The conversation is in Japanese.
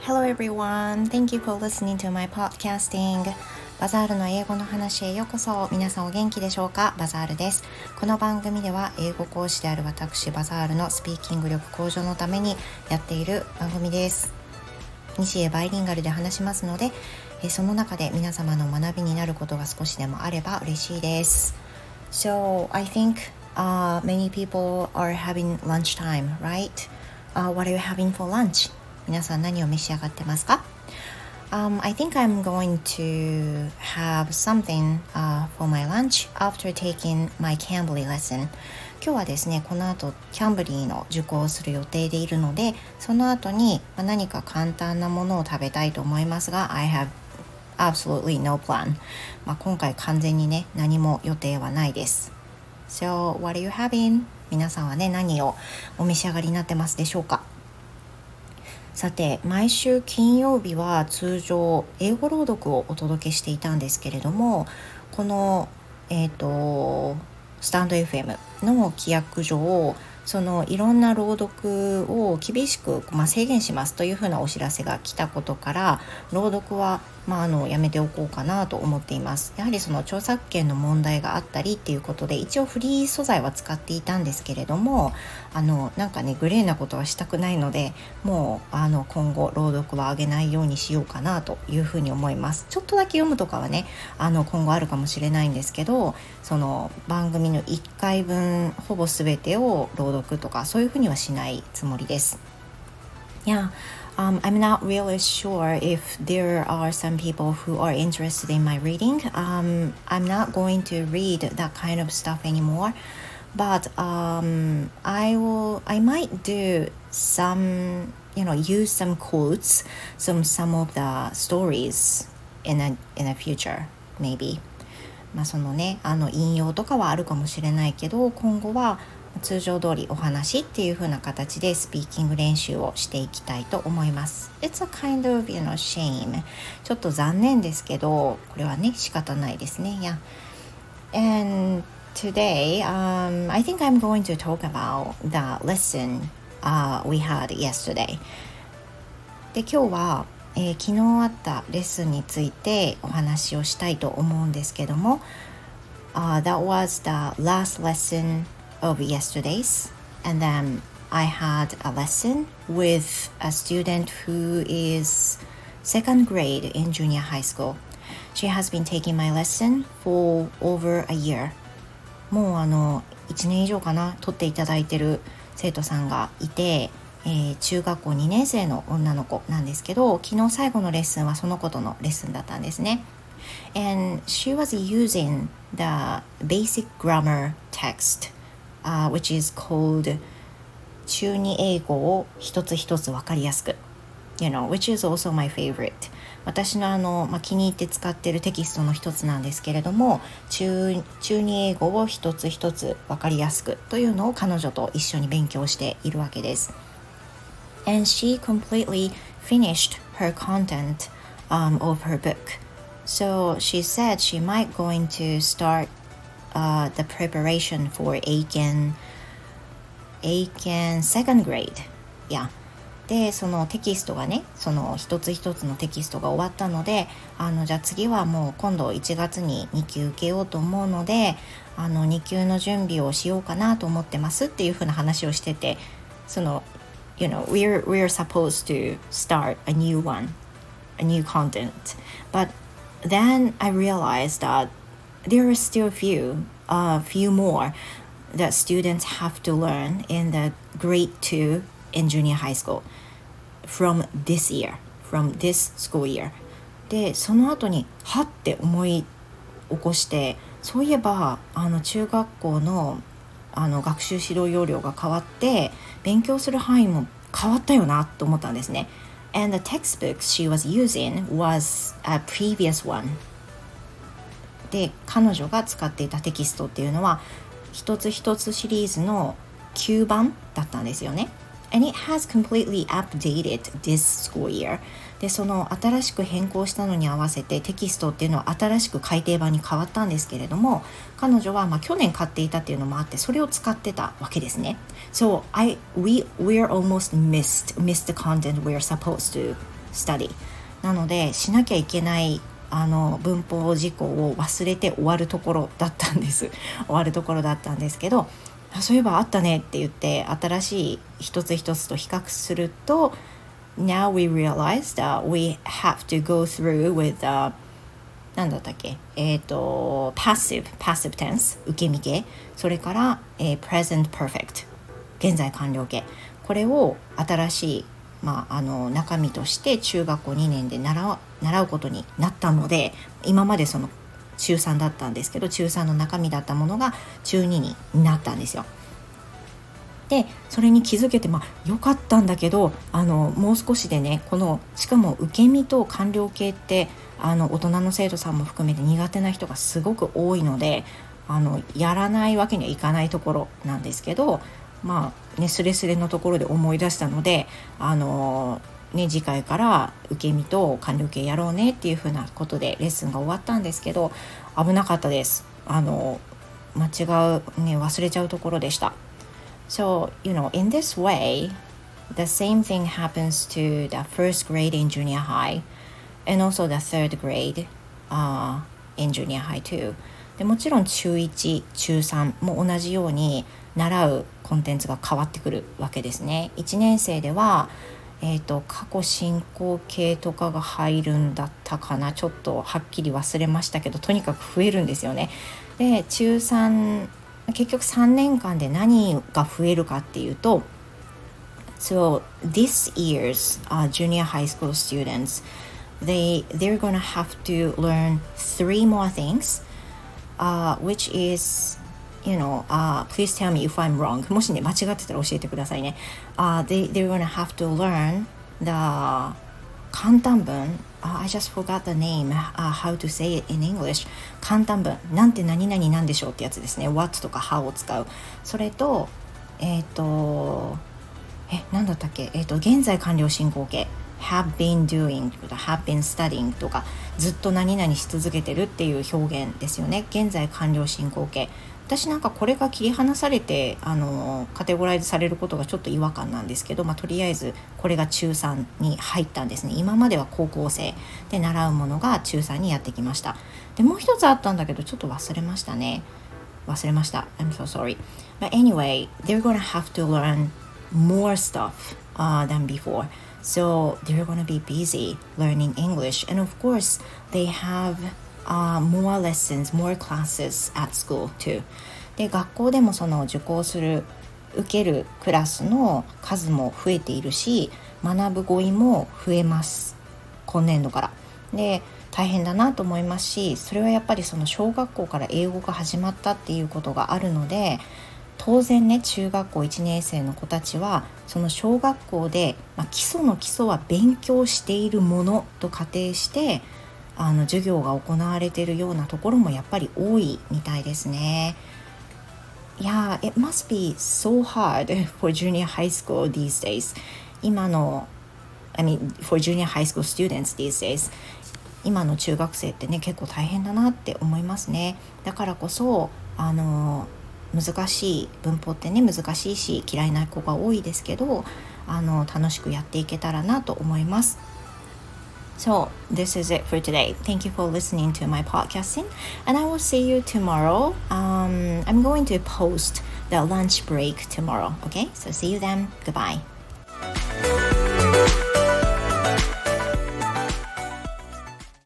Hello everyone, thank you for listening to my podcasting. バザールの英語の話へようこそ。皆さんお元気でしょうか？バザールです。この番組では英語講師である私バザールのスピーキング力向上のためにやっている番組です。西へバイリンガルで話しますのでその中で皆様の学びになることが少しでもあれば嬉しいです。So I think、uh, many people are having lunchtime, right? Uh, what are you having for lunch? 皆さん何を召し上がってますか Um, I think I'm going to have something、uh, for my lunch after taking my Cambly lesson. 今日はですねこの後キャンブリーの受講をする予定でいるのでその後に何か簡単なものを食べたいと思いますが I have absolutely no plan、まあ、今回完全にね何も予定はないです So what are you having? 皆さんはね何をお召し上がりになってますでしょうか？さて毎週金曜日は通常英語朗読をお届けしていたんですけれどもこのえっ、ー、とスタンド FM の規約上そのいろんな朗読を厳しく、まあ、制限しますというふうなお知らせが来たことから朗読はまあ、あのやめておこうかなと思っていますやはりその著作権の問題があったりっていうことで一応フリー素材は使っていたんですけれどもあのなんかねグレーなことはしたくないのでもうあの今後朗読は上げないようにしようかなというふうに思いますちょっとだけ読むとかはねあの今後あるかもしれないんですけどその番組の1回分ほぼ全てを朗読とかそういうふうにはしないつもりです。いや Um, I'm not really sure if there are some people who are interested in my reading. Um, I'm not going to read that kind of stuff anymore, but um, I will. I might do some, you know, use some quotes, some some of the stories in a in a future, maybe. まあそのね、あの引用とかはあるかもしれないけど、今後は 通常通りお話っていう風な形でスピーキング練習をしていきたいと思います。It's a kind of, you know, shame. ちょっと残念ですけど、これはね、仕方ないですね。Yeah. And today, um, I think I'm going to talk about the lesson、uh, we had yesterday. で、今日は、えー、昨日あったレッスンについてお話をしたいと思うんですけども、uh, that was the last lesson of yesterday's and then I had a lesson with a student who is second grade in junior high school. She has been taking my lesson for over a year. もうあの1年以上かな取っていただいてる生徒さんがいて、えー、中学校2年生の女の子なんですけど昨日最後のレッスンはその子とのレッスンだったんですね。And she was using the basic grammar text uh, which is called 中二英語を一つ一つ分かりやすく you know, which is also my favorite 私のあの、まあ、気に入って使ってるテキストの一つなんですけれども中中二英語を一つ一つ分かりやすくというのを彼女と一緒に勉強しているわけです and she completely finished her content、um, of her book so she said she might going to start uh, the preparation for Aiken Aiken second grade yeah でそのテキストがねその一つ一つのテキストが終わったのであのじゃあ次はもう今度1月に2級受けようと思うのであの2級の準備をしようかなと思ってますっていうふうな話をしててその you know we're we're supposed to start a new one a new content but then I realized that there are still a few, a uh, few more that students have to learn in the grade two in junior high school from this year, from this school year. で、その後に、はって思い起こして、そういえば、あの、中学校の、あの、学習指導要領が変わって、勉強する範囲も変わったよなと思ったんですね。And the textbook she was using was a previous one で彼女が使っていたテキストっていうのは一つ一つシリーズの9番だったんですよね。and it has completely updated this school year. でその新しく変更したのに合わせてテキストっていうのは新しく改訂版に変わったんですけれども彼女はまあ去年買っていたっていうのもあってそれを使ってたわけですね。So I we we're almost missed missed the content we're supposed to study. なのでしなきゃいけないあの文法事項を忘れて終わるところだったんです。終わるところだったんですけどそういえばあったねって言って新しい一つ一つと比較すると now we realize that we have to go through with the 何だったっけ？えっ、ー、と passive passive tense 受け身形。それから、えー、present perfect 現在完了形。これを新しい、まあ、あの中身として中学校2年で習うことになったので今までその中3だったんですけど中3の中身だったものが中2になったんですよ。でそれに気づけてまあ良かったんだけどあのもう少しでねこのしかも受け身と官僚系ってあの大人の生徒さんも含めて苦手な人がすごく多いのであのやらないわけにはいかないところなんですけどまあねすれすれのところで思い出したのであのね、次回から受け身と官僚系やろうねっていうふうなことでレッスンが終わったんですけど危なかったですあの間違うね忘れちゃうところでした So, you know, in this way, the same thing happens to the first grade in junior high and also the third grade uh, in junior high too. でもちろん中1中3も同じように習うコンテンツが変わってくるわけですね。1年生では、えーと、過去進行形とかが入るんだったかなちょっとはっきり忘れましたけどとにかく増えるんですよね。で中3結局3年間で何が増えるかっていうと So this year's uh, junior high school students they they're gonna have to learn three more things uh, which is you know, uh, please tell me if I'm wrong. もしね、間違ってたら教えてくださいね。Uh, they, they're gonna have to learn the 簡単文 uh, I just forgot the name、uh, how to say it in English 簡単文なんて何々なんでしょうってやつですね what とか how を使うそれとえっ、ー、とえ何だったっけえっ、ー、と現在完了進行形 have been doing とか have been studying とかずっと何々し続けてるっていう表現ですよね。現在完了進行形。私なんかこれが切り離されてあのカテゴライズされることがちょっと違和感なんですけど、まあ、とりあえずこれが中3に入ったんですね。今までは高校生で習うものが中3にやってきました。でもう一つあったんだけどちょっと忘れましたね。忘れました。I'm so sorry. But anyway they're gonna have to learn more stuff、uh, than before. So they're gonna be busy learning English and of course they have uh, more lessons, more classes at school too. で学校でもその受講する受けるクラスの数も増えているし学ぶ語彙も増えます今年度から。で大変だなと思いますしそれはやっぱりその小学校から英語が始まったっていうことがあるので当然ね中学校1年生の子たちはその小学校で、まあ、基礎の基礎は勉強しているものと仮定してあの授業が行われているようなところもやっぱり多いみたいですね。Yeah, it must be so hard for junior high school these days. 今の I mean, for junior high school students these days 今の中学生ってね結構大変だなって思いますねだからこそあの難しい文法ってね難しいし嫌いな子が多いですけどあの楽しくやっていけたらなと思います So, this is it for today. Thank you for listening to my podcasting, and I will see you tomorrow. Um, I'm going to post the lunch break tomorrow. Okay, so see you then. Goodbye.